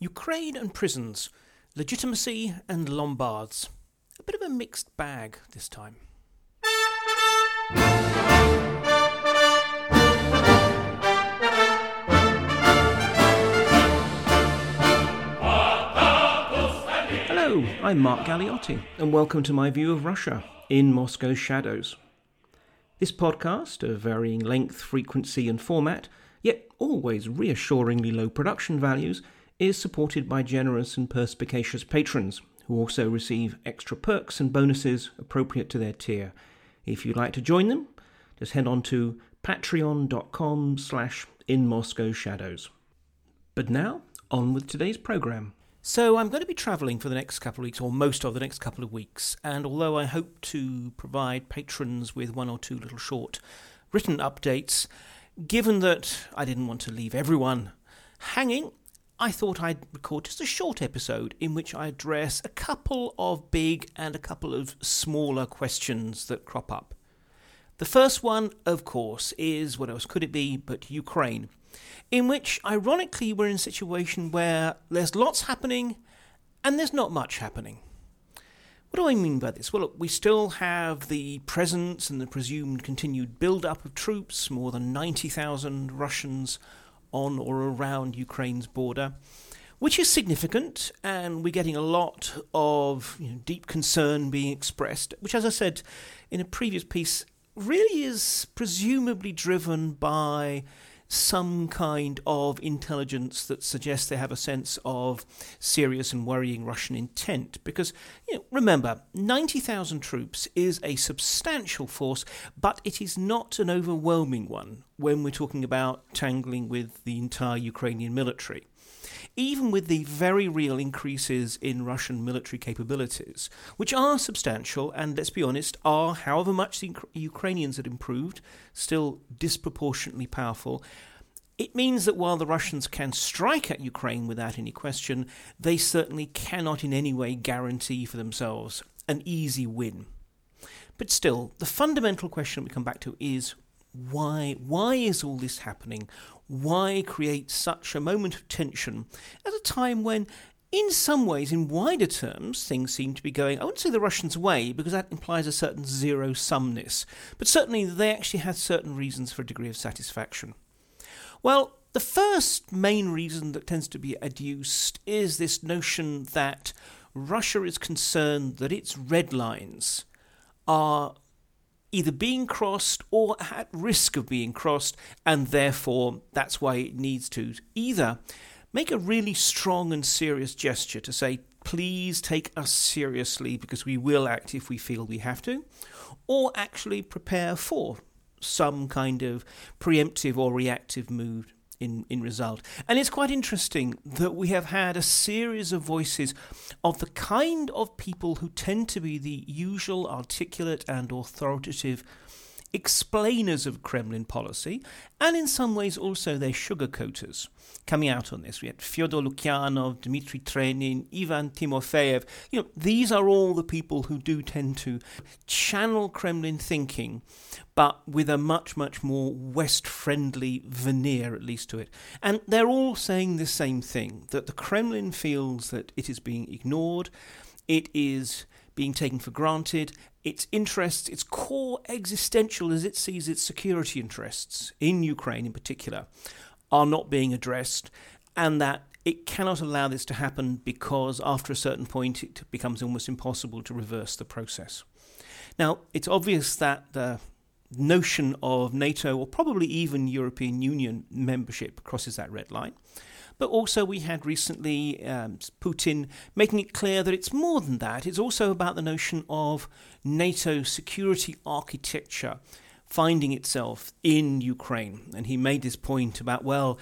Ukraine and prisons, legitimacy and Lombards. A bit of a mixed bag this time. Hello, I'm Mark Galeotti, and welcome to my view of Russia in Moscow's shadows. This podcast, of varying length, frequency, and format, yet always reassuringly low production values, is supported by generous and perspicacious patrons who also receive extra perks and bonuses appropriate to their tier. If you'd like to join them, just head on to patreon.com slash in Moscow shadows. But now, on with today's program. So I'm going to be travelling for the next couple of weeks, or most of the next couple of weeks, and although I hope to provide patrons with one or two little short written updates, given that I didn't want to leave everyone hanging, I thought I'd record just a short episode in which I address a couple of big and a couple of smaller questions that crop up. The first one, of course, is what else could it be but Ukraine, in which, ironically, we're in a situation where there's lots happening and there's not much happening. What do I mean by this? Well, look, we still have the presence and the presumed continued build up of troops, more than 90,000 Russians on or around Ukraine's border, which is significant, and we're getting a lot of you know, deep concern being expressed, which, as I said in a previous piece, really is presumably driven by some kind of intelligence that suggests they have a sense of serious and worrying Russian intent. Because, you know, remember, 90,000 troops is a substantial force, but it is not an overwhelming one when we're talking about tangling with the entire Ukrainian military even with the very real increases in Russian military capabilities, which are substantial and, let's be honest, are, however much the Ukrainians had improved, still disproportionately powerful. It means that while the Russians can strike at Ukraine without any question, they certainly cannot in any way guarantee for themselves an easy win. But still, the fundamental question we come back to is why why is all this happening? Why create such a moment of tension at a time when in some ways, in wider terms, things seem to be going, I wouldn't say the Russians' way, because that implies a certain zero sumness, but certainly they actually had certain reasons for a degree of satisfaction. Well, the first main reason that tends to be adduced is this notion that Russia is concerned that its red lines are either being crossed or at risk of being crossed, and therefore that's why it needs to either make a really strong and serious gesture to say, please take us seriously because we will act if we feel we have to, or actually prepare for some kind of preemptive or reactive move in, in result. And it's quite interesting that we have had a series of voices of the kind of people who tend to be the usual articulate and authoritative explainers of Kremlin policy, and in some ways also their sugarcoaters coming out on this. We had Fyodor Lukyanov, Dmitry Trenin, Ivan Timofeyev. You know, these are all the people who do tend to channel Kremlin thinking, but with a much, much more West friendly veneer, at least to it. And they're all saying the same thing that the Kremlin feels that it is being ignored, it is being taken for granted, its interests, its core existential as it sees its security interests, in Ukraine in particular, are not being addressed, and that it cannot allow this to happen because after a certain point it becomes almost impossible to reverse the process. Now, it's obvious that the notion of NATO or probably even European Union membership crosses that red line. But also, we had recently um, Putin making it clear that it's more than that. It's also about the notion of NATO security architecture finding itself in Ukraine. And he made this point about, well,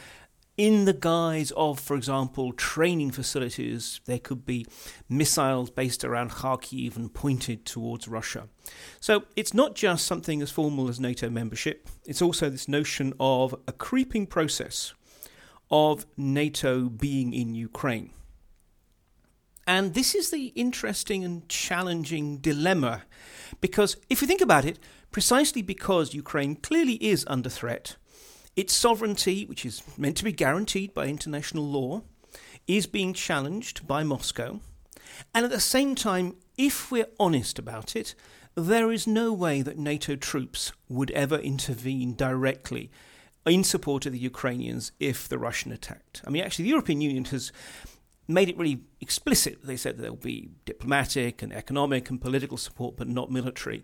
in the guise of, for example, training facilities, there could be missiles based around Kharkiv and pointed towards Russia. So it's not just something as formal as NATO membership, it's also this notion of a creeping process of NATO being in Ukraine. And this is the interesting and challenging dilemma because if you think about it, precisely because Ukraine clearly is under threat, its sovereignty, which is meant to be guaranteed by international law, is being challenged by Moscow. And at the same time, if we're honest about it, there is no way that NATO troops would ever intervene directly in support of the Ukrainians if the Russian attacked. I mean, actually, the European Union has made it really explicit. They said there'll be diplomatic and economic and political support, but not military.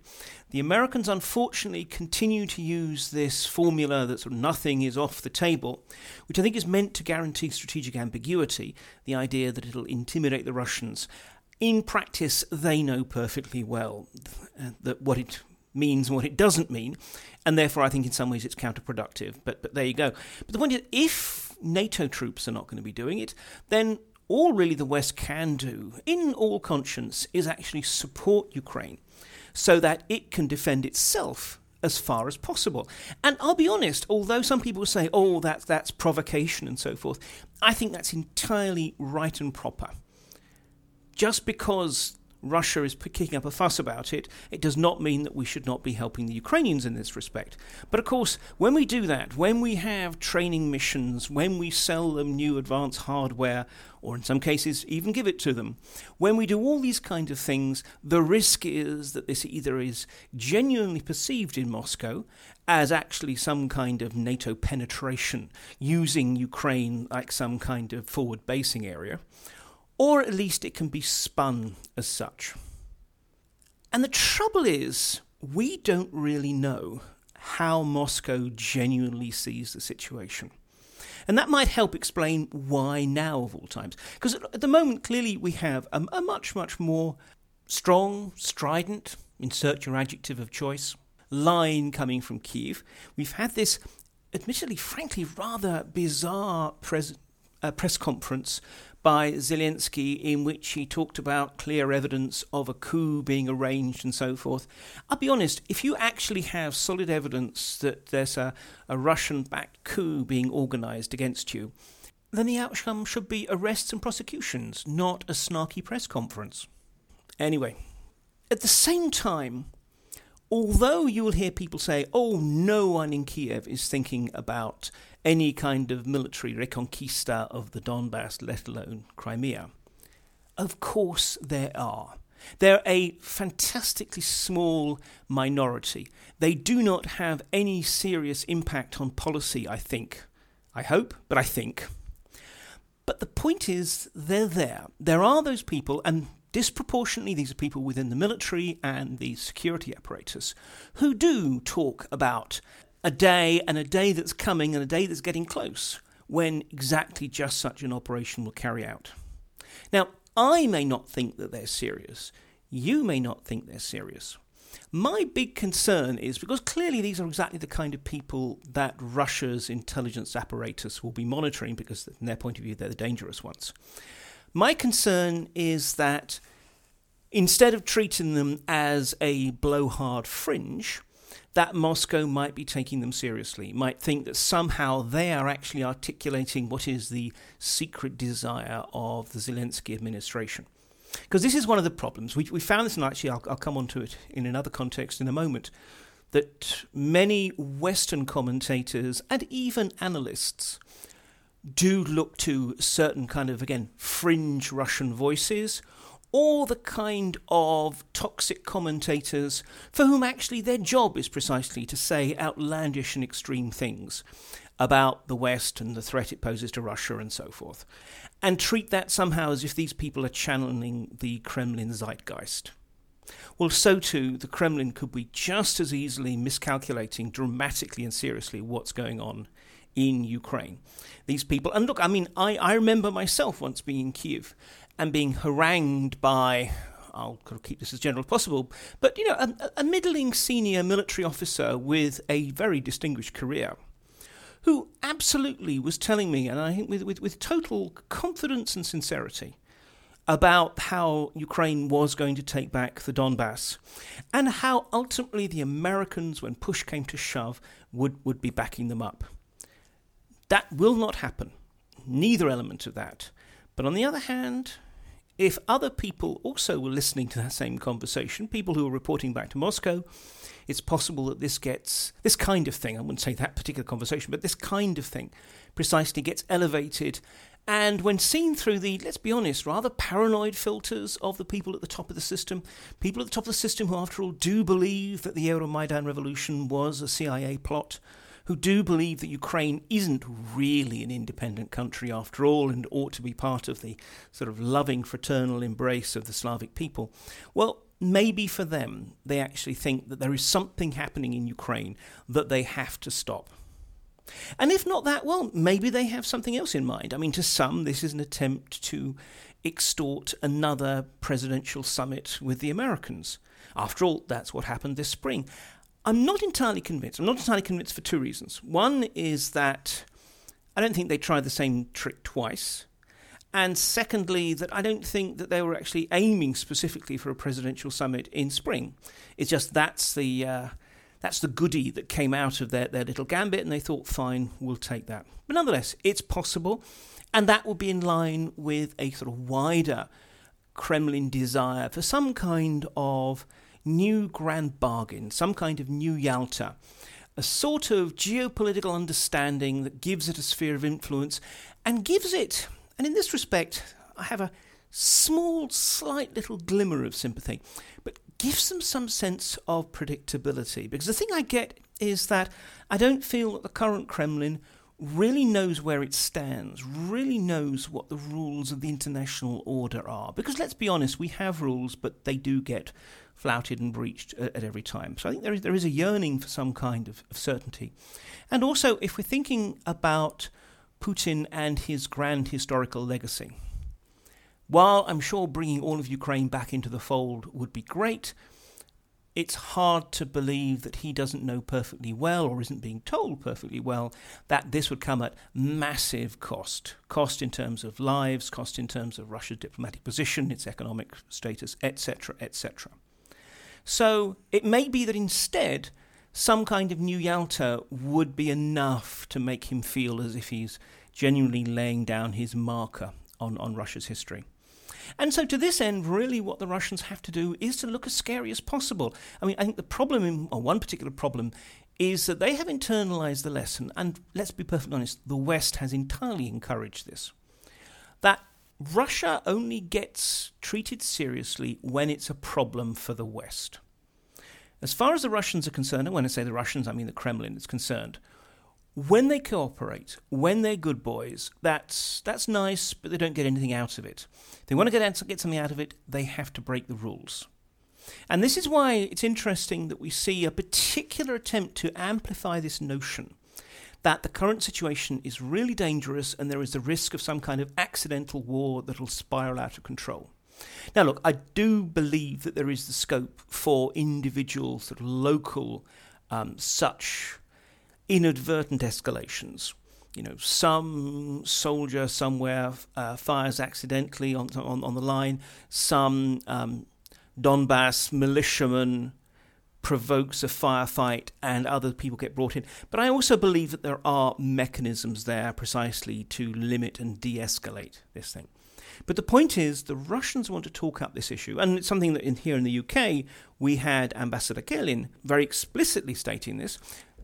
The Americans, unfortunately, continue to use this formula that sort of nothing is off the table, which I think is meant to guarantee strategic ambiguity, the idea that it'll intimidate the Russians. In practice, they know perfectly well uh, that what it means and what it doesn't mean, and therefore I think in some ways it's counterproductive. But but there you go. But the point is, if NATO troops are not going to be doing it, then all really the West can do, in all conscience, is actually support Ukraine so that it can defend itself as far as possible. And I'll be honest, although some people say, oh, that's, that's provocation and so forth, I think that's entirely right and proper. Just because Russia is kicking up a fuss about it, it does not mean that we should not be helping the Ukrainians in this respect. But of course, when we do that, when we have training missions, when we sell them new advanced hardware, or in some cases even give it to them, when we do all these kind of things, the risk is that this either is genuinely perceived in Moscow as actually some kind of NATO penetration using Ukraine like some kind of forward basing area or at least it can be spun as such. And the trouble is, we don't really know how Moscow genuinely sees the situation. And that might help explain why now, of all times. Because at the moment, clearly, we have a, a much, much more strong, strident, insert your adjective of choice, line coming from Kiev. We've had this, admittedly, frankly, rather bizarre pres- uh, press conference by Zelensky in which he talked about clear evidence of a coup being arranged and so forth. I'll be honest, if you actually have solid evidence that there's a, a Russian backed coup being organised against you, then the outcome should be arrests and prosecutions, not a snarky press conference. Anyway, at the same time, although you will hear people say, oh, no one in Kiev is thinking about any kind of military reconquista of the Donbass, let alone Crimea, of course there are. They're a fantastically small minority. They do not have any serious impact on policy, I think. I hope, but I think. But the point is, they're there. There are those people, and disproportionately, these are people within the military and the security apparatus who do talk about a day and a day that's coming and a day that's getting close when exactly just such an operation will carry out. Now, I may not think that they're serious. You may not think they're serious. My big concern is because clearly these are exactly the kind of people that Russia's intelligence apparatus will be monitoring because, from their point of view, they're the dangerous ones. My concern is that instead of treating them as a blowhard fringe, that Moscow might be taking them seriously, might think that somehow they are actually articulating what is the secret desire of the Zelensky administration. Because this is one of the problems. We, we found this, and actually, I'll, I'll come on to it in another context in a moment, that many Western commentators and even analysts do look to certain kind of, again, fringe Russian voices or the kind of toxic commentators for whom actually their job is precisely to say outlandish and extreme things about the West and the threat it poses to Russia and so forth, and treat that somehow as if these people are channeling the Kremlin zeitgeist. Well, so too, the Kremlin could be just as easily miscalculating dramatically and seriously what's going on in Ukraine. These people, and look, I mean, I, I remember myself once being in Kiev and being harangued by I'll keep this as general as possible, but you know, a, a middling senior military officer with a very distinguished career, who absolutely was telling me, and I think with, with, with total confidence and sincerity, about how Ukraine was going to take back the Donbass, and how ultimately the Americans, when push came to shove, would, would be backing them up. That will not happen. Neither element of that. But on the other hand, if other people also were listening to that same conversation, people who are reporting back to Moscow, it's possible that this gets, this kind of thing, I wouldn't say that particular conversation, but this kind of thing precisely gets elevated And when seen through the, let's be honest, rather paranoid filters of the people at the top of the system, people at the top of the system who, after all, do believe that the Euromaidan revolution was a CIA plot, who do believe that Ukraine isn't really an independent country after all and ought to be part of the sort of loving fraternal embrace of the Slavic people, well, maybe for them, they actually think that there is something happening in Ukraine that they have to stop. And if not that, well, maybe they have something else in mind. I mean, to some, this is an attempt to extort another presidential summit with the Americans. After all, that's what happened this spring. I'm not entirely convinced. I'm not entirely convinced for two reasons. One is that I don't think they tried the same trick twice. And secondly, that I don't think that they were actually aiming specifically for a presidential summit in spring. It's just that's the. Uh, that's the goodie that came out of their, their little gambit, and they thought, fine, we'll take that. But nonetheless, it's possible, and that would be in line with a sort of wider Kremlin desire for some kind of new grand bargain, some kind of new Yalta, a sort of geopolitical understanding that gives it a sphere of influence and gives it, and in this respect, I have a small, slight little glimmer of sympathy, but gives them some sense of predictability. Because the thing I get is that I don't feel that the current Kremlin really knows where it stands, really knows what the rules of the international order are. Because let's be honest, we have rules, but they do get flouted and breached at, at every time. So I think there is, there is a yearning for some kind of, of certainty. And also, if we're thinking about Putin and his grand historical legacy, while I'm sure bringing all of Ukraine back into the fold would be great, it's hard to believe that he doesn't know perfectly well, or isn't being told perfectly well, that this would come at massive cost. Cost in terms of lives, cost in terms of Russia's diplomatic position, its economic status, etc., etc. So it may be that instead, some kind of new Yalta would be enough to make him feel as if he's genuinely laying down his marker on, on Russia's history. And so, to this end, really what the Russians have to do is to look as scary as possible. I mean, I think the problem, in, or one particular problem, is that they have internalized the lesson, and let's be perfectly honest, the West has entirely encouraged this. That Russia only gets treated seriously when it's a problem for the West. As far as the Russians are concerned, and when I say the Russians, I mean the Kremlin is concerned, when they cooperate, when they're good boys, that's that's nice, but they don't get anything out of it. If they want to get get something out of it, they have to break the rules. And this is why it's interesting that we see a particular attempt to amplify this notion that the current situation is really dangerous and there is the risk of some kind of accidental war that will spiral out of control. Now, look, I do believe that there is the scope for individual, sort of local, um, such inadvertent escalations. You know, some soldier somewhere uh, fires accidentally on, on, on the line, some um, Donbass militiaman provokes a firefight and other people get brought in. But I also believe that there are mechanisms there precisely to limit and de escalate this thing. But the point is, the Russians want to talk up this issue, and it's something that in, here in the UK we had Ambassador Kelin very explicitly stating this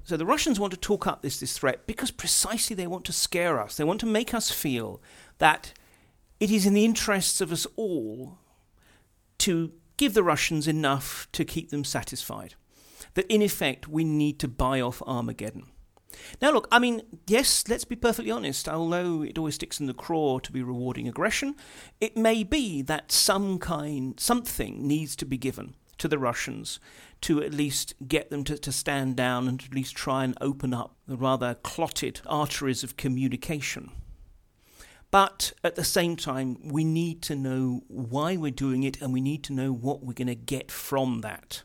so the Russians want to talk up this, this threat because precisely they want to scare us. They want to make us feel that it is in the interests of us all to give the Russians enough to keep them satisfied. That in effect we need to buy off Armageddon. Now, look, I mean, yes, let's be perfectly honest. Although it always sticks in the craw to be rewarding aggression, it may be that some kind, something needs to be given to the Russians to at least get them to, to stand down and at least try and open up the rather clotted arteries of communication. But at the same time, we need to know why we're doing it and we need to know what we're going to get from that.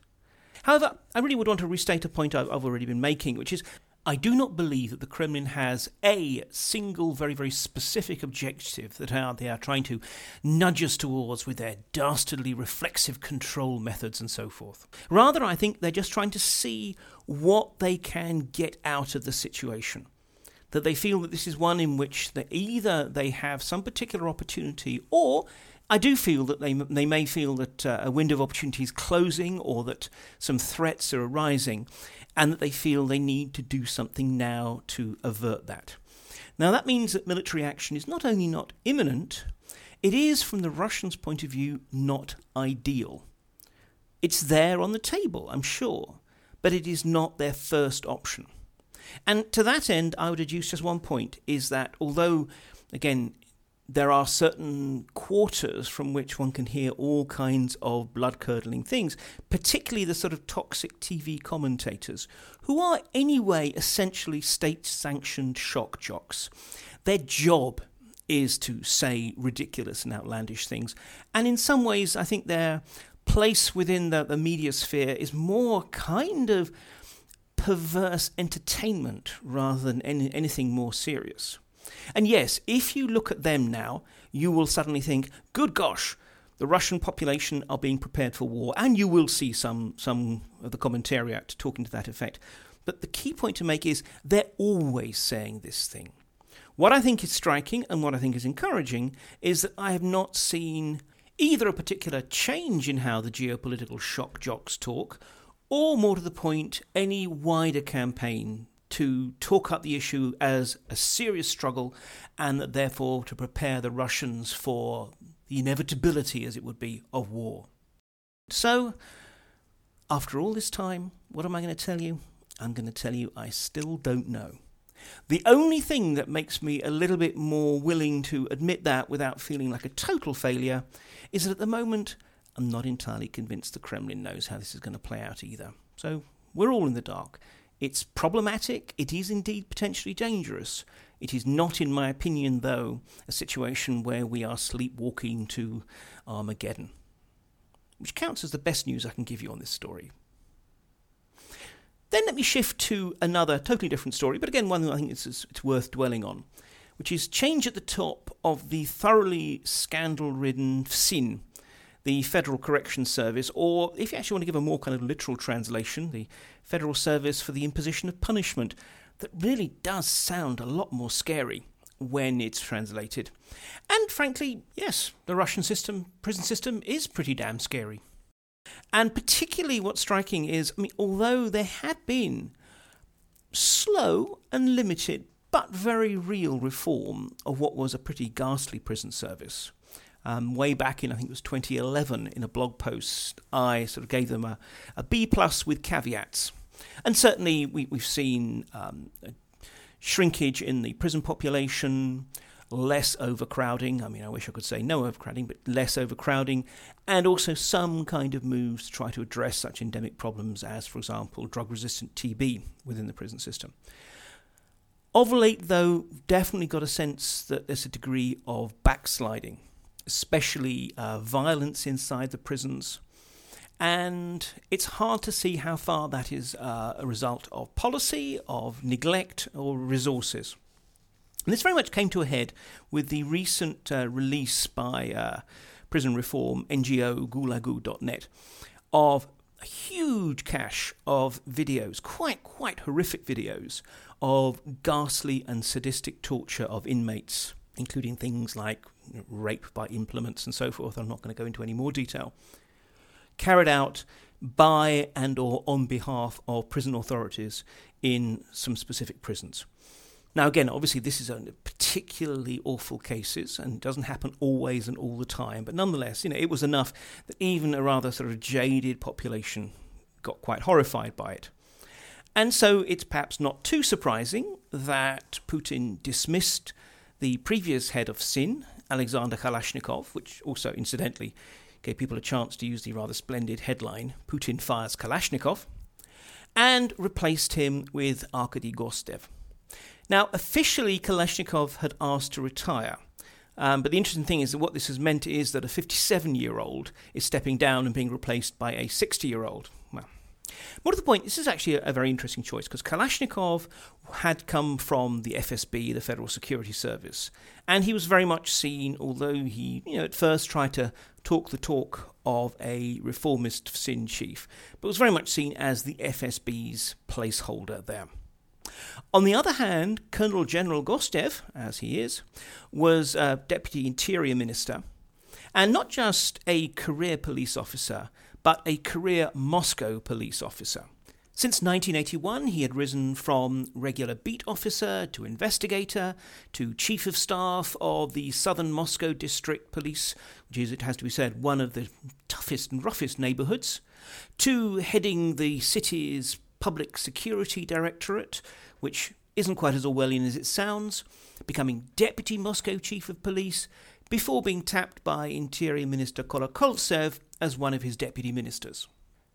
However, I really would want to restate a point I've already been making, which is I do not believe that the Kremlin has a single, very, very specific objective that they are trying to nudge us towards with their dastardly reflexive control methods and so forth. Rather, I think they're just trying to see what they can get out of the situation. That they feel that this is one in which either they have some particular opportunity or I do feel that they they may feel that uh, a window of opportunity is closing or that some threats are arising, and that they feel they need to do something now to avert that. Now, that means that military action is not only not imminent, it is, from the Russians' point of view, not ideal. It's there on the table, I'm sure, but it is not their first option. And to that end, I would adduce just one point is that although, again, there are certain quarters from which one can hear all kinds of blood curdling things, particularly the sort of toxic TV commentators, who are anyway essentially state sanctioned shock jocks. Their job is to say ridiculous and outlandish things. And in some ways, I think their place within the, the media sphere is more kind of perverse entertainment rather than any, anything more serious. And yes, if you look at them now, you will suddenly think, good gosh, the Russian population are being prepared for war, and you will see some, some of the commentariat talking to that effect. But the key point to make is they're always saying this thing. What I think is striking and what I think is encouraging is that I have not seen either a particular change in how the geopolitical shock jocks talk, or more to the point, any wider campaign to talk up the issue as a serious struggle and that therefore to prepare the Russians for the inevitability, as it would be, of war. So, after all this time, what am I going to tell you? I'm going to tell you I still don't know. The only thing that makes me a little bit more willing to admit that without feeling like a total failure is that at the moment I'm not entirely convinced the Kremlin knows how this is going to play out either. So we're all in the dark. It's problematic, it is indeed potentially dangerous. It is not, in my opinion, though, a situation where we are sleepwalking to Armageddon. Which counts as the best news I can give you on this story. Then let me shift to another totally different story, but again, one that I think it's, it's worth dwelling on, which is change at the top of the thoroughly scandal ridden FSIN, the Federal Correction Service, or if you actually want to give a more kind of literal translation, the Federal Service for the Imposition of Punishment, that really does sound a lot more scary when it's translated. And frankly, yes, the Russian system, prison system, is pretty damn scary. And particularly what's striking is, I mean, although there had been slow and limited but very real reform of what was a pretty ghastly prison service. Um, way back in, I think it was 2011, in a blog post, I sort of gave them a, a B plus with caveats. And certainly, we, have seen um, shrinkage in the prison population, less overcrowding. I mean, I wish I could say no overcrowding, but less overcrowding, and also some kind of moves to try to address such endemic problems as, for example, drug resistant TB within the prison system. Of late, though, definitely got a sense that there's a degree of backsliding, especially uh, violence inside the prisons. And it's hard to see how far that is uh, a result of policy, of neglect, or resources. And this very much came to a head with the recent uh, release by uh, prison reform NGO Gulagu.net of a huge cache of videos, quite quite horrific videos of ghastly and sadistic torture of inmates, including things like rape by implements and so forth. I'm not going to go into any more detail. Carried out by and or on behalf of prison authorities in some specific prisons. Now, again, obviously, this is a particularly awful cases and doesn't happen always and all the time, but nonetheless, you know, it was enough that even a rather sort of jaded population got quite horrified by it. And so it's perhaps not too surprising that Putin dismissed the previous head of FSIN, Alexander Kalashnikov, which also, incidentally, gave people a chance to use the rather splendid headline Putin fires Kalashnikov, and replaced him with Arkady Gostev. Now, officially, Kalashnikov had asked to retire. Um, but the interesting thing is that what this has meant is that a 57 year old is stepping down and being replaced by a 60 year old. More to the point, this is actually a, very interesting choice because Kalashnikov had come from the FSB, the Federal Security Service, and he was very much seen, although he, you know, at first tried to talk the talk of a reformist FSIN chief, but was very much seen as the FSB's placeholder there. On the other hand, Colonel General Gostev, as he is, was a Deputy Interior Minister, and not just a career police officer, but a career Moscow police officer. Since 1981, he had risen from regular beat officer to investigator to chief of staff of the southern Moscow District Police, which is, it has to be said, one of the toughest and roughest neighborhoods, to heading the city's public security directorate, which isn't quite as Orwellian as it sounds, becoming deputy Moscow chief of police, before being tapped by Interior Minister Kolokoltsev as one of his deputy ministers.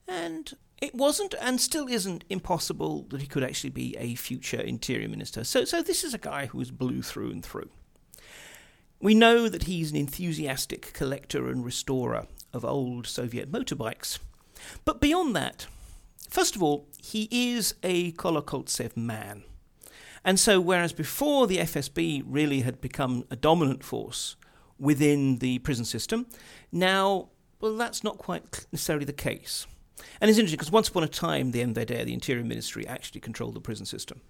And it wasn't and still isn't impossible that he could actually be a future interior minister. So, so this is a guy who is blue through and through. We know that he's an enthusiastic collector and restorer of old Soviet motorbikes. But beyond that, first of all, he is a Kolokoltsev man. And so, whereas before the FSB really had become a dominant force within the prison system, now, well, that's not quite necessarily the case. And it's interesting because once upon a time, the MVD, the Interior Ministry, actually controlled the prison system.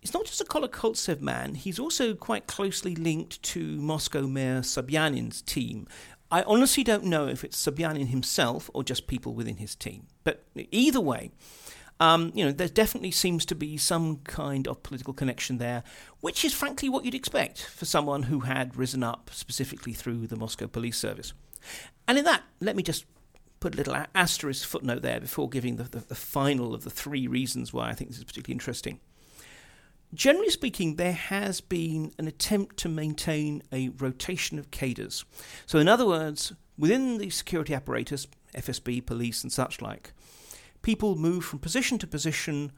He's not just a Kolokoltsev man, he's also quite closely linked to Moscow Mayor Sobyanin's team. I honestly don't know if it's Sobyanin himself or just people within his team. But either way, um, you know, there definitely seems to be some kind of political connection there, which is frankly what you'd expect for someone who had risen up specifically through the Moscow Police Service. And in that, let me just put a little asterisk footnote there before giving the, the, the final of the three reasons why I think this is particularly interesting. Generally speaking, there has been an attempt to maintain a rotation of cadres. So, in other words, within the security apparatus, FSB, police, and such like, people move from position to position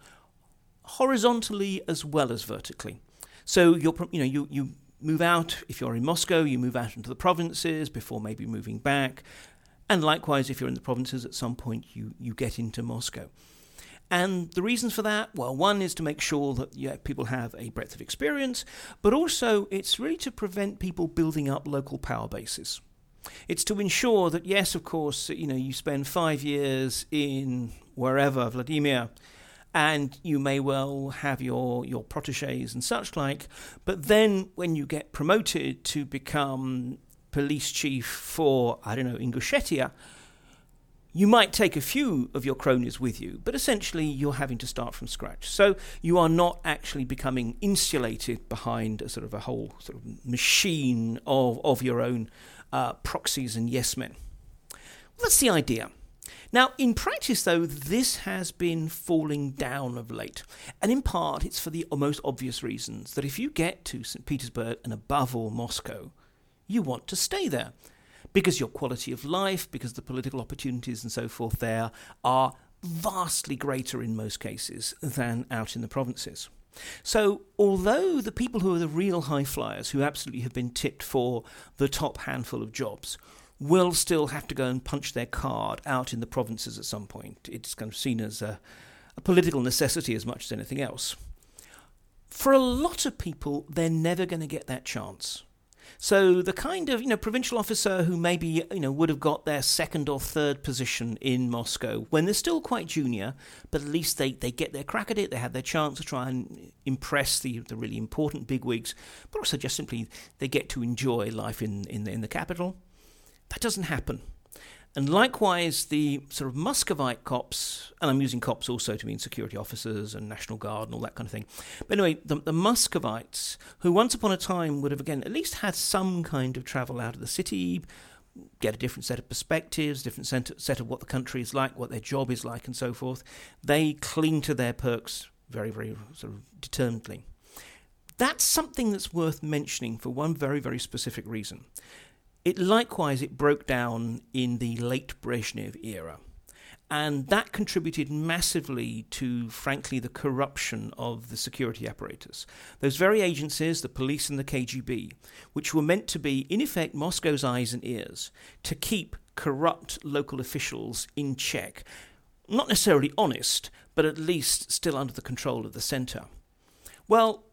horizontally as well as vertically. So, you're, you know, you, you move out, if you're in Moscow, you move out into the provinces before maybe moving back. And likewise, if you're in the provinces, at some point you, you get into Moscow. And the reasons for that, well, one is to make sure that yeah, people have a breadth of experience, but also it's really to prevent people building up local power bases. It's to ensure that, yes, of course, you know, you spend five years in wherever, Vladimir, and you may well have your, your proteges and such like, but then when you get promoted to become police chief for, I don't know, Ingushetia, you might take a few of your cronies with you, but essentially you're having to start from scratch. So you are not actually becoming insulated behind a sort of a whole sort of machine of, of your own uh, proxies and yes men. Well, that's the idea. Now, in practice, though, this has been falling down of late. And in part, it's for the most obvious reasons that if you get to St. Petersburg and above all Moscow, you want to stay there because your quality of life, because the political opportunities and so forth there are vastly greater in most cases than out in the provinces. So, although the people who are the real high flyers, who absolutely have been tipped for the top handful of jobs, will still have to go and punch their card out in the provinces at some point. It's kind of seen as a, a political necessity as much as anything else. For a lot of people, they're never going to get that chance. So the kind of you know provincial officer who maybe you know would have got their second or third position in Moscow when they're still quite junior, but at least they, they get their crack at it. They have their chance to try and impress the the really important bigwigs, but also just simply they get to enjoy life in in the, in the capital. That doesn't happen. And likewise, the sort of Muscovite cops, and I'm using cops also to mean security officers and National Guard and all that kind of thing. But anyway, the, the Muscovites, who once upon a time would have, again, at least had some kind of travel out of the city, get a different set of perspectives, different set, set of what the country is like, what their job is like, and so forth, they cling to their perks very, very sort of determinedly. That's something that's worth mentioning for one very, very specific reason. It likewise it broke down in the late Brezhnev era. And that contributed massively to, frankly, the corruption of the security apparatus. Those very agencies, the police and the KGB, which were meant to be, in effect, Moscow's eyes and ears, to keep corrupt local officials in check. Not necessarily honest, but at least still under the control of the centre. Well,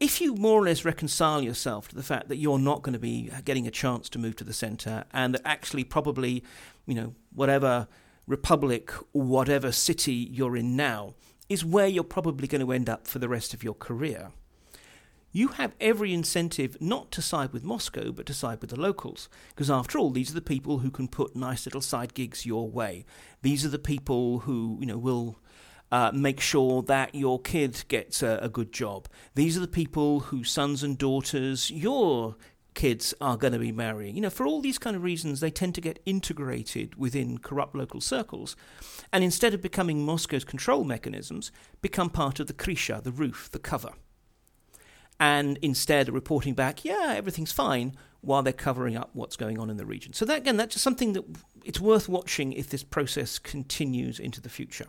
if you more or less reconcile yourself to the fact that you're not going to be getting a chance to move to the centre and that actually probably, you know, whatever republic whatever city you're in now is where you're probably going to end up for the rest of your career, you have every incentive not to side with Moscow, but to side with the locals. Because after all, these are the people who can put nice little side gigs your way. These are the people who, you know, will uh, make sure that your kid gets a, a good job. These are the people whose sons and daughters your kids are going to be marrying. You know, for all these kind of reasons, they tend to get integrated within corrupt local circles, and instead of becoming Moscow's control mechanisms, become part of the krisha, the roof, the cover and instead reporting back, yeah, everything's fine, while they're covering up what's going on in the region. So that again, that's just something that it's worth watching if this process continues into the future.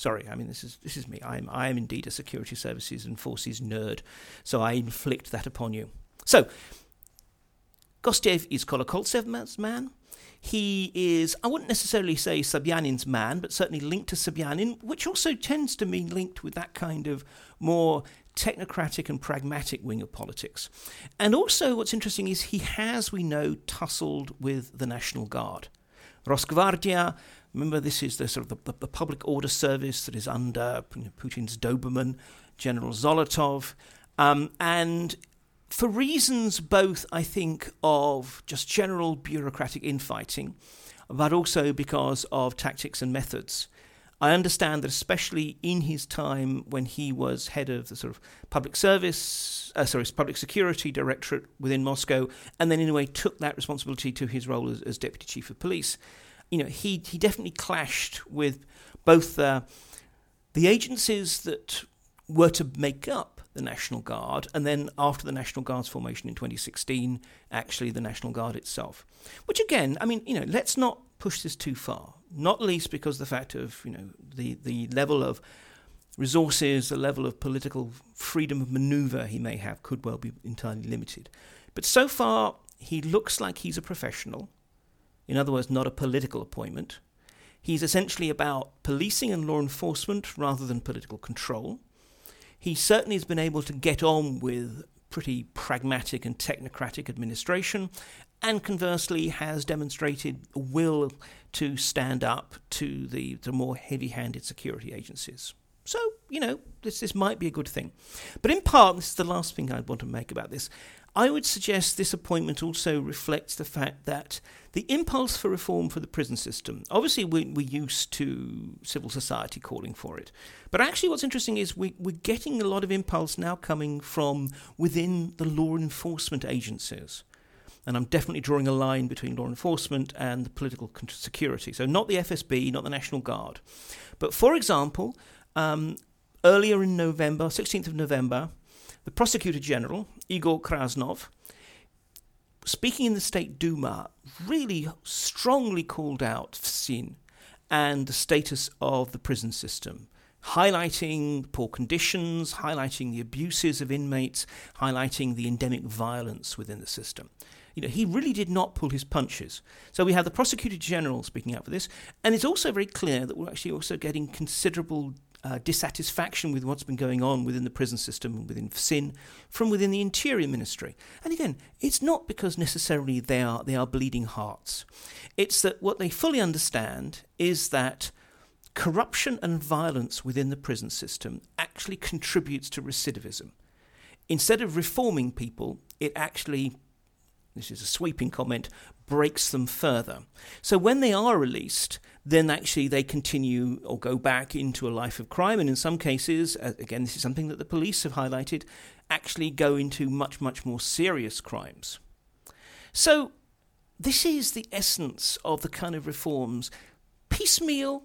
Sorry, I mean this is this is me. I'm I am indeed a security services and forces nerd, so I inflict that upon you. So, Gostev is Kolokoltsev's man. He is, I wouldn't necessarily say Sobyanin's man, but certainly linked to Sobyanin, which also tends to mean linked with that kind of more technocratic and pragmatic wing of politics. And also, what's interesting is he has, we know, tussled with the National Guard. Rosgvardia, remember, this is the sort of the, the public order service that is under Putin's Doberman, General Zolotov. Um, and for reasons both, I think, of just general bureaucratic infighting, but also because of tactics and methods. I understand that, especially in his time when he was head of the sort of public service, uh, sorry, public security directorate within Moscow, and then in a way took that responsibility to his role as, as deputy chief of police. You know, he he definitely clashed with both uh, the agencies that were to make up the National Guard, and then after the National Guard's formation in 2016, actually the National Guard itself. Which again, I mean, you know, let's not push this too far. Not least because the fact of you know the the level of resources, the level of political freedom of manoeuvre he may have could well be entirely limited. But so far, he looks like he's a professional. In other words, not a political appointment. He's essentially about policing and law enforcement rather than political control. He certainly has been able to get on with pretty pragmatic and technocratic administration, and conversely has demonstrated a will to stand up to the, the more heavy handed security agencies. So, you know, this, this might be a good thing. But in part, this is the last thing I'd want to make about this. I would suggest this appointment also reflects the fact that the impulse for reform for the prison system, obviously, we, we're used to civil society calling for it. But actually, what's interesting is we, we're getting a lot of impulse now coming from within the law enforcement agencies. And I'm definitely drawing a line between law enforcement and the political security. So, not the FSB, not the National Guard. But for example, um, earlier in November, 16th of November, the Prosecutor General, Igor Krasnov, speaking in the State Duma, really strongly called out FSIN and the status of the prison system, highlighting poor conditions, highlighting the abuses of inmates, highlighting the endemic violence within the system. You know, he really did not pull his punches. So we have the Prosecutor General speaking out for this, and it's also very clear that we're actually also getting considerable uh, dissatisfaction with what's been going on within the prison system and within FSIN from within the Interior Ministry. And again, it's not because necessarily they are, they are bleeding hearts. It's that what they fully understand is that corruption and violence within the prison system actually contributes to recidivism. Instead of reforming people, it actually this is a sweeping comment, breaks them further. So when they are released, then actually they continue or go back into a life of crime. And in some cases, uh, again, this is something that the police have highlighted, actually go into much, much more serious crimes. So this is the essence of the kind of reforms piecemeal,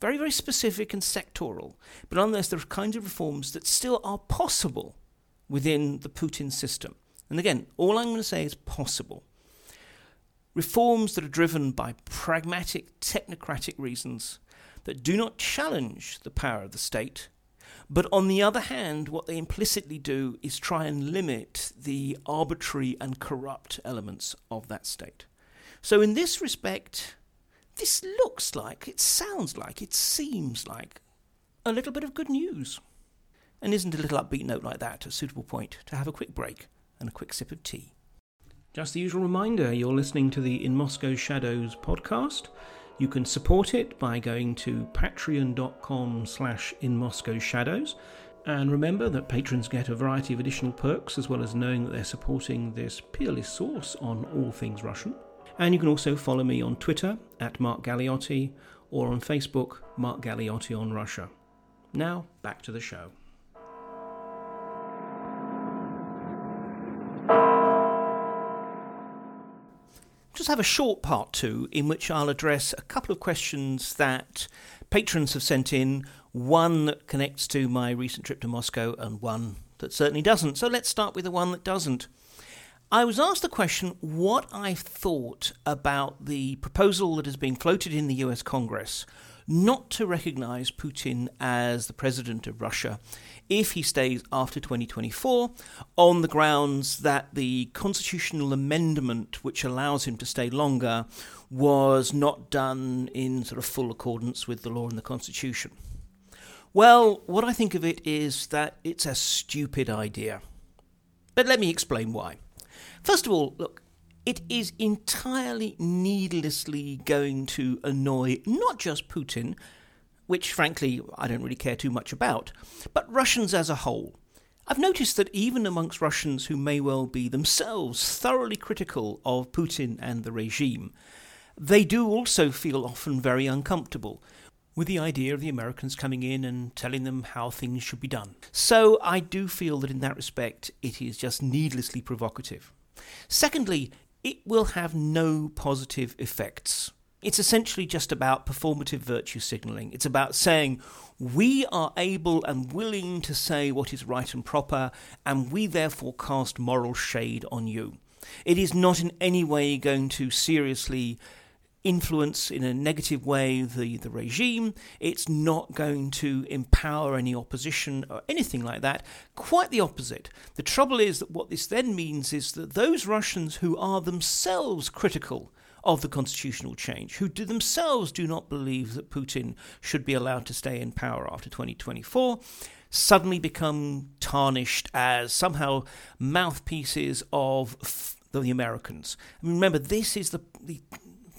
very, very specific and sectoral, but nonetheless, there are kinds of reforms that still are possible within the Putin system. And again, all I'm going to say is possible. Reforms that are driven by pragmatic, technocratic reasons that do not challenge the power of the state, but on the other hand, what they implicitly do is try and limit the arbitrary and corrupt elements of that state. So, in this respect, this looks like, it sounds like, it seems like a little bit of good news. And isn't a little upbeat note like that a suitable point to have a quick break and a quick sip of tea? Just the usual reminder you're listening to the In Moscow Shadows podcast. You can support it by going to patreon.com slash in Moscow Shadows. And remember that patrons get a variety of additional perks as well as knowing that they're supporting this peerless source on all things Russian. And you can also follow me on Twitter at Mark Galeotti or on Facebook, Mark Galeotti on Russia. Now, back to the show. Just have a short part two in which I'll address a couple of questions that patrons have sent in, one that connects to my recent trip to Moscow and one that certainly doesn't. So let's start with the one that doesn't. I was asked the question what I thought about the proposal that is being floated in the US Congress not to recognize Putin as the president of Russia if he stays after 2024 on the grounds that the constitutional amendment which allows him to stay longer was not done in sort of full accordance with the law and the constitution. Well, what I think of it is that it's a stupid idea. But let me explain why. First of all, look, it is entirely needlessly going to annoy not just Putin, which frankly I don't really care too much about, but Russians as a whole. I've noticed that even amongst Russians who may well be themselves thoroughly critical of Putin and the regime, they do also feel often very uncomfortable with the idea of the Americans coming in and telling them how things should be done. So I do feel that in that respect it is just needlessly provocative. Secondly, it will have no positive effects. It's essentially just about performative virtue signaling. It's about saying, we are able and willing to say what is right and proper, and we therefore cast moral shade on you. It is not in any way going to seriously influence in a negative way the, the regime. It's not going to empower any opposition or anything like that. Quite the opposite. The trouble is that what this then means is that those Russians who are themselves critical of the constitutional change, who do themselves do not believe that Putin should be allowed to stay in power after 2024, suddenly become tarnished as somehow mouthpieces of the Americans. I mean, remember, this is the, the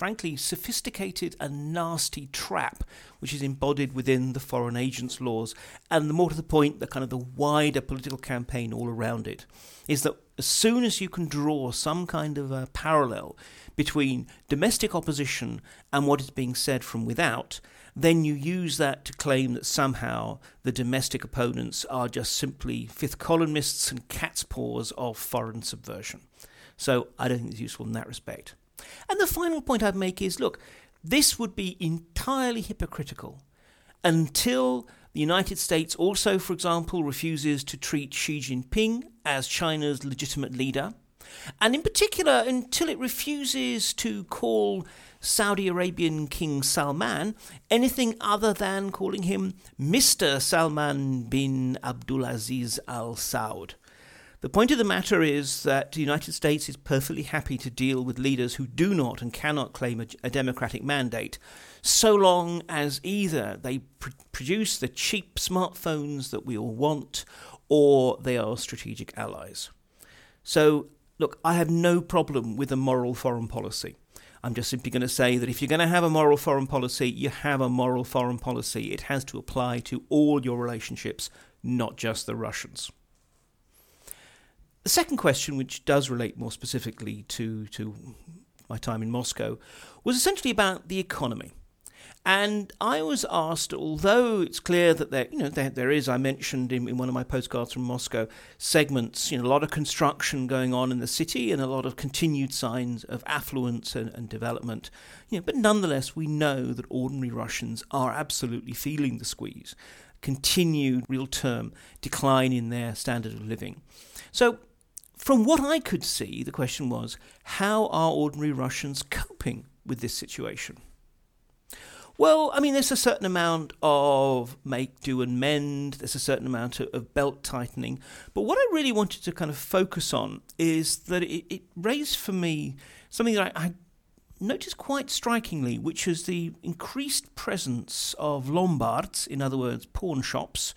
frankly sophisticated and nasty trap which is embodied within the foreign agents laws and the more to the point the kind of the wider political campaign all around it is that as soon as you can draw some kind of a parallel between domestic opposition and what is being said from without then you use that to claim that somehow the domestic opponents are just simply fifth columnists and cat's paws of foreign subversion. So I don't think it's useful in that respect. And the final point I'd make is look, this would be entirely hypocritical until the United States also, for example, refuses to treat Xi Jinping as China's legitimate leader, and in particular until it refuses to call Saudi Arabian King Salman anything other than calling him Mr. Salman bin Abdulaziz Al Saud. The point of the matter is that the United States is perfectly happy to deal with leaders who do not and cannot claim a, a democratic mandate, so long as either they pr- produce the cheap smartphones that we all want or they are strategic allies. So, look, I have no problem with a moral foreign policy. I'm just simply going to say that if you're going to have a moral foreign policy, you have a moral foreign policy. It has to apply to all your relationships, not just the Russians. The second question, which does relate more specifically to, to my time in Moscow, was essentially about the economy. And I was asked, although it's clear that there, you know, there, there is, I mentioned in, in one of my postcards from Moscow, segments, you know, a lot of construction going on in the city and a lot of continued signs of affluence and, and development. You know, but nonetheless, we know that ordinary Russians are absolutely feeling the squeeze, continued real term decline in their standard of living. So from what I could see, the question was how are ordinary Russians coping with this situation? Well, I mean, there's a certain amount of make, do, and mend. There's a certain amount of, belt tightening. But what I really wanted to kind of focus on is that it, it raised for me something that I, I noticed quite strikingly, which is the increased presence of lombards, in other words, pawn shops,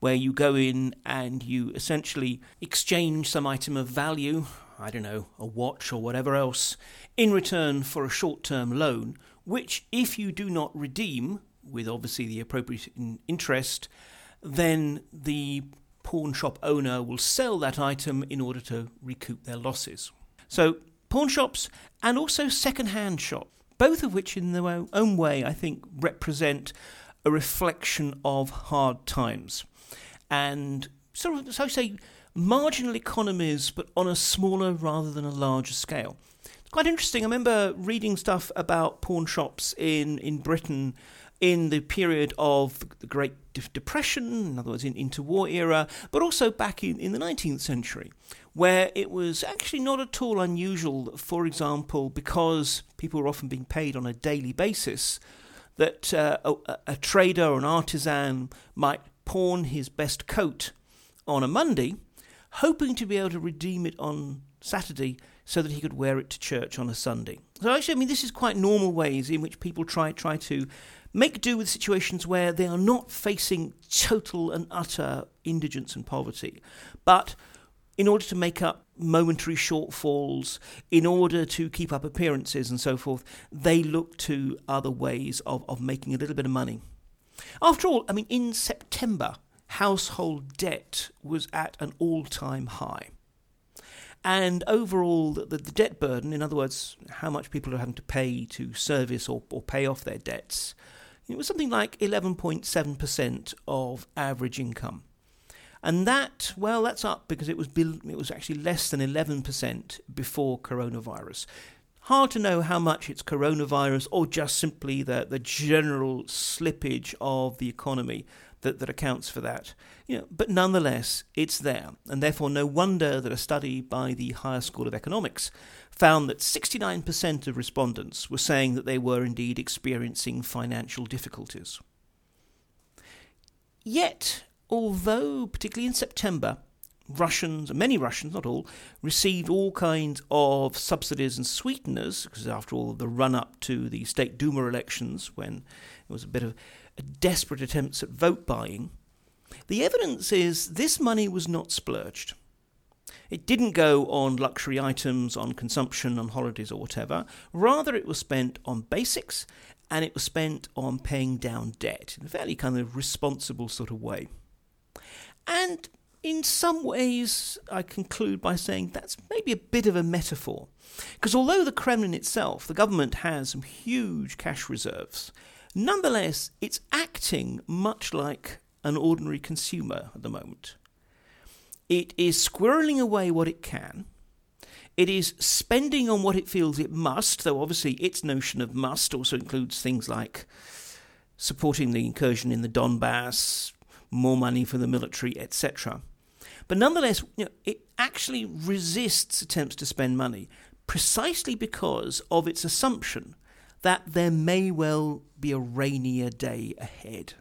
where you go in and you essentially exchange some item of value, I don't know, a watch or whatever else, in return for a short term loan, which, if you do not redeem, with obviously the appropriate interest, then the pawn shop owner will sell that item in order to recoup their losses. So, pawn shops and also second hand shops, both of which, in their own way, I think represent a reflection of hard times. And sort of, so I say, marginal economies, but on a smaller rather than a larger scale. It's quite interesting. I remember reading stuff about pawn shops in, in Britain in the period of the Great Depression, in other words, in interwar era, but also back in, in the 19th century, where it was actually not at all unusual, for example, because people were often being paid on a daily basis, that uh, a, a trader or an artisan might pawn his best coat on a Monday, hoping to be able to redeem it on Saturday so that he could wear it to church on a Sunday. So actually, I mean, this is quite normal ways in which people try try to make do with situations where they are not facing total and utter indigence and poverty, but in order to make up momentary shortfalls, in order to keep up appearances and so forth, they look to other ways of, of making a little bit of money. After all, I mean, in September, household debt was at an all time high. And overall, the, the, debt burden, in other words, how much people are having to pay to service or, or pay off their debts, it was something like 11.7% of average income. And that, well, that's up because it was it was actually less than 11% before coronavirus. Hard to know how much it's coronavirus or just simply the, the general slippage of the economy that, that accounts for that. You know, but nonetheless, it's there, and therefore no wonder that a study by the Higher School of Economics found that 69% of respondents were saying that they were indeed experiencing financial difficulties. Yet, although, particularly in September, Russians, many Russians, not all, received all kinds of subsidies and sweeteners, because after all, the run up to the State Duma elections, when it was a bit of a desperate attempts at vote buying, the evidence is this money was not splurged. It didn't go on luxury items, on consumption, on holidays, or whatever. Rather, it was spent on basics and it was spent on paying down debt in a fairly kind of responsible sort of way. And in some ways, I conclude by saying that's maybe a bit of a metaphor. Because although the Kremlin itself, the government, has some huge cash reserves, nonetheless, it's acting much like an ordinary consumer at the moment. It is squirreling away what it can. It is spending on what it feels it must, though obviously its notion of must also includes things like supporting the incursion in the Donbass, more money for the military, etc. But nonetheless, you know, it actually resists attempts to spend money precisely because of its assumption that there may well be a rainier day ahead.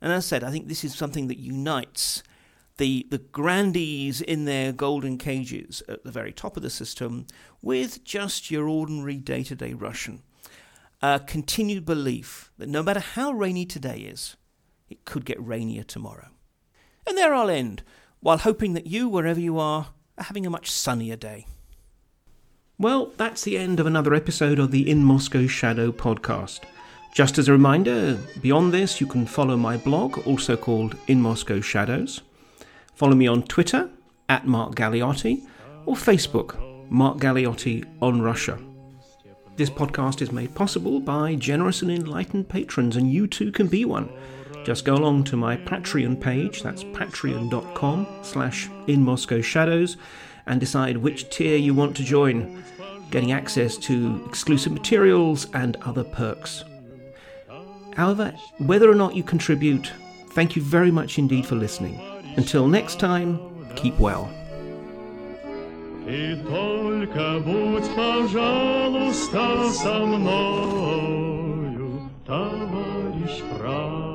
And as I said, I think this is something that unites the, the grandees in their golden cages at the very top of the system with just your ordinary day to day Russian. A continued belief that no matter how rainy today is, it could get rainier tomorrow. And there I'll end, while hoping that you, wherever you are, are having a much sunnier day. Well, that's the end of another episode of the In Moscow Shadow podcast. Just as a reminder, beyond this, you can follow my blog, also called In Moscow Shadows. Follow me on Twitter, at Mark Galeotti, or Facebook, Mark Galeotti on Russia. This podcast is made possible by generous and enlightened patrons, and you too can be one. Just go along to my Patreon page, that's patreon.com slash in Moscow Shadows, and decide which tier you want to join, getting access to exclusive materials and other perks. However, whether or not you contribute, thank you very much indeed for listening. Until next time, keep well. И только будь, пожалуйста, со мною, товарищ прав.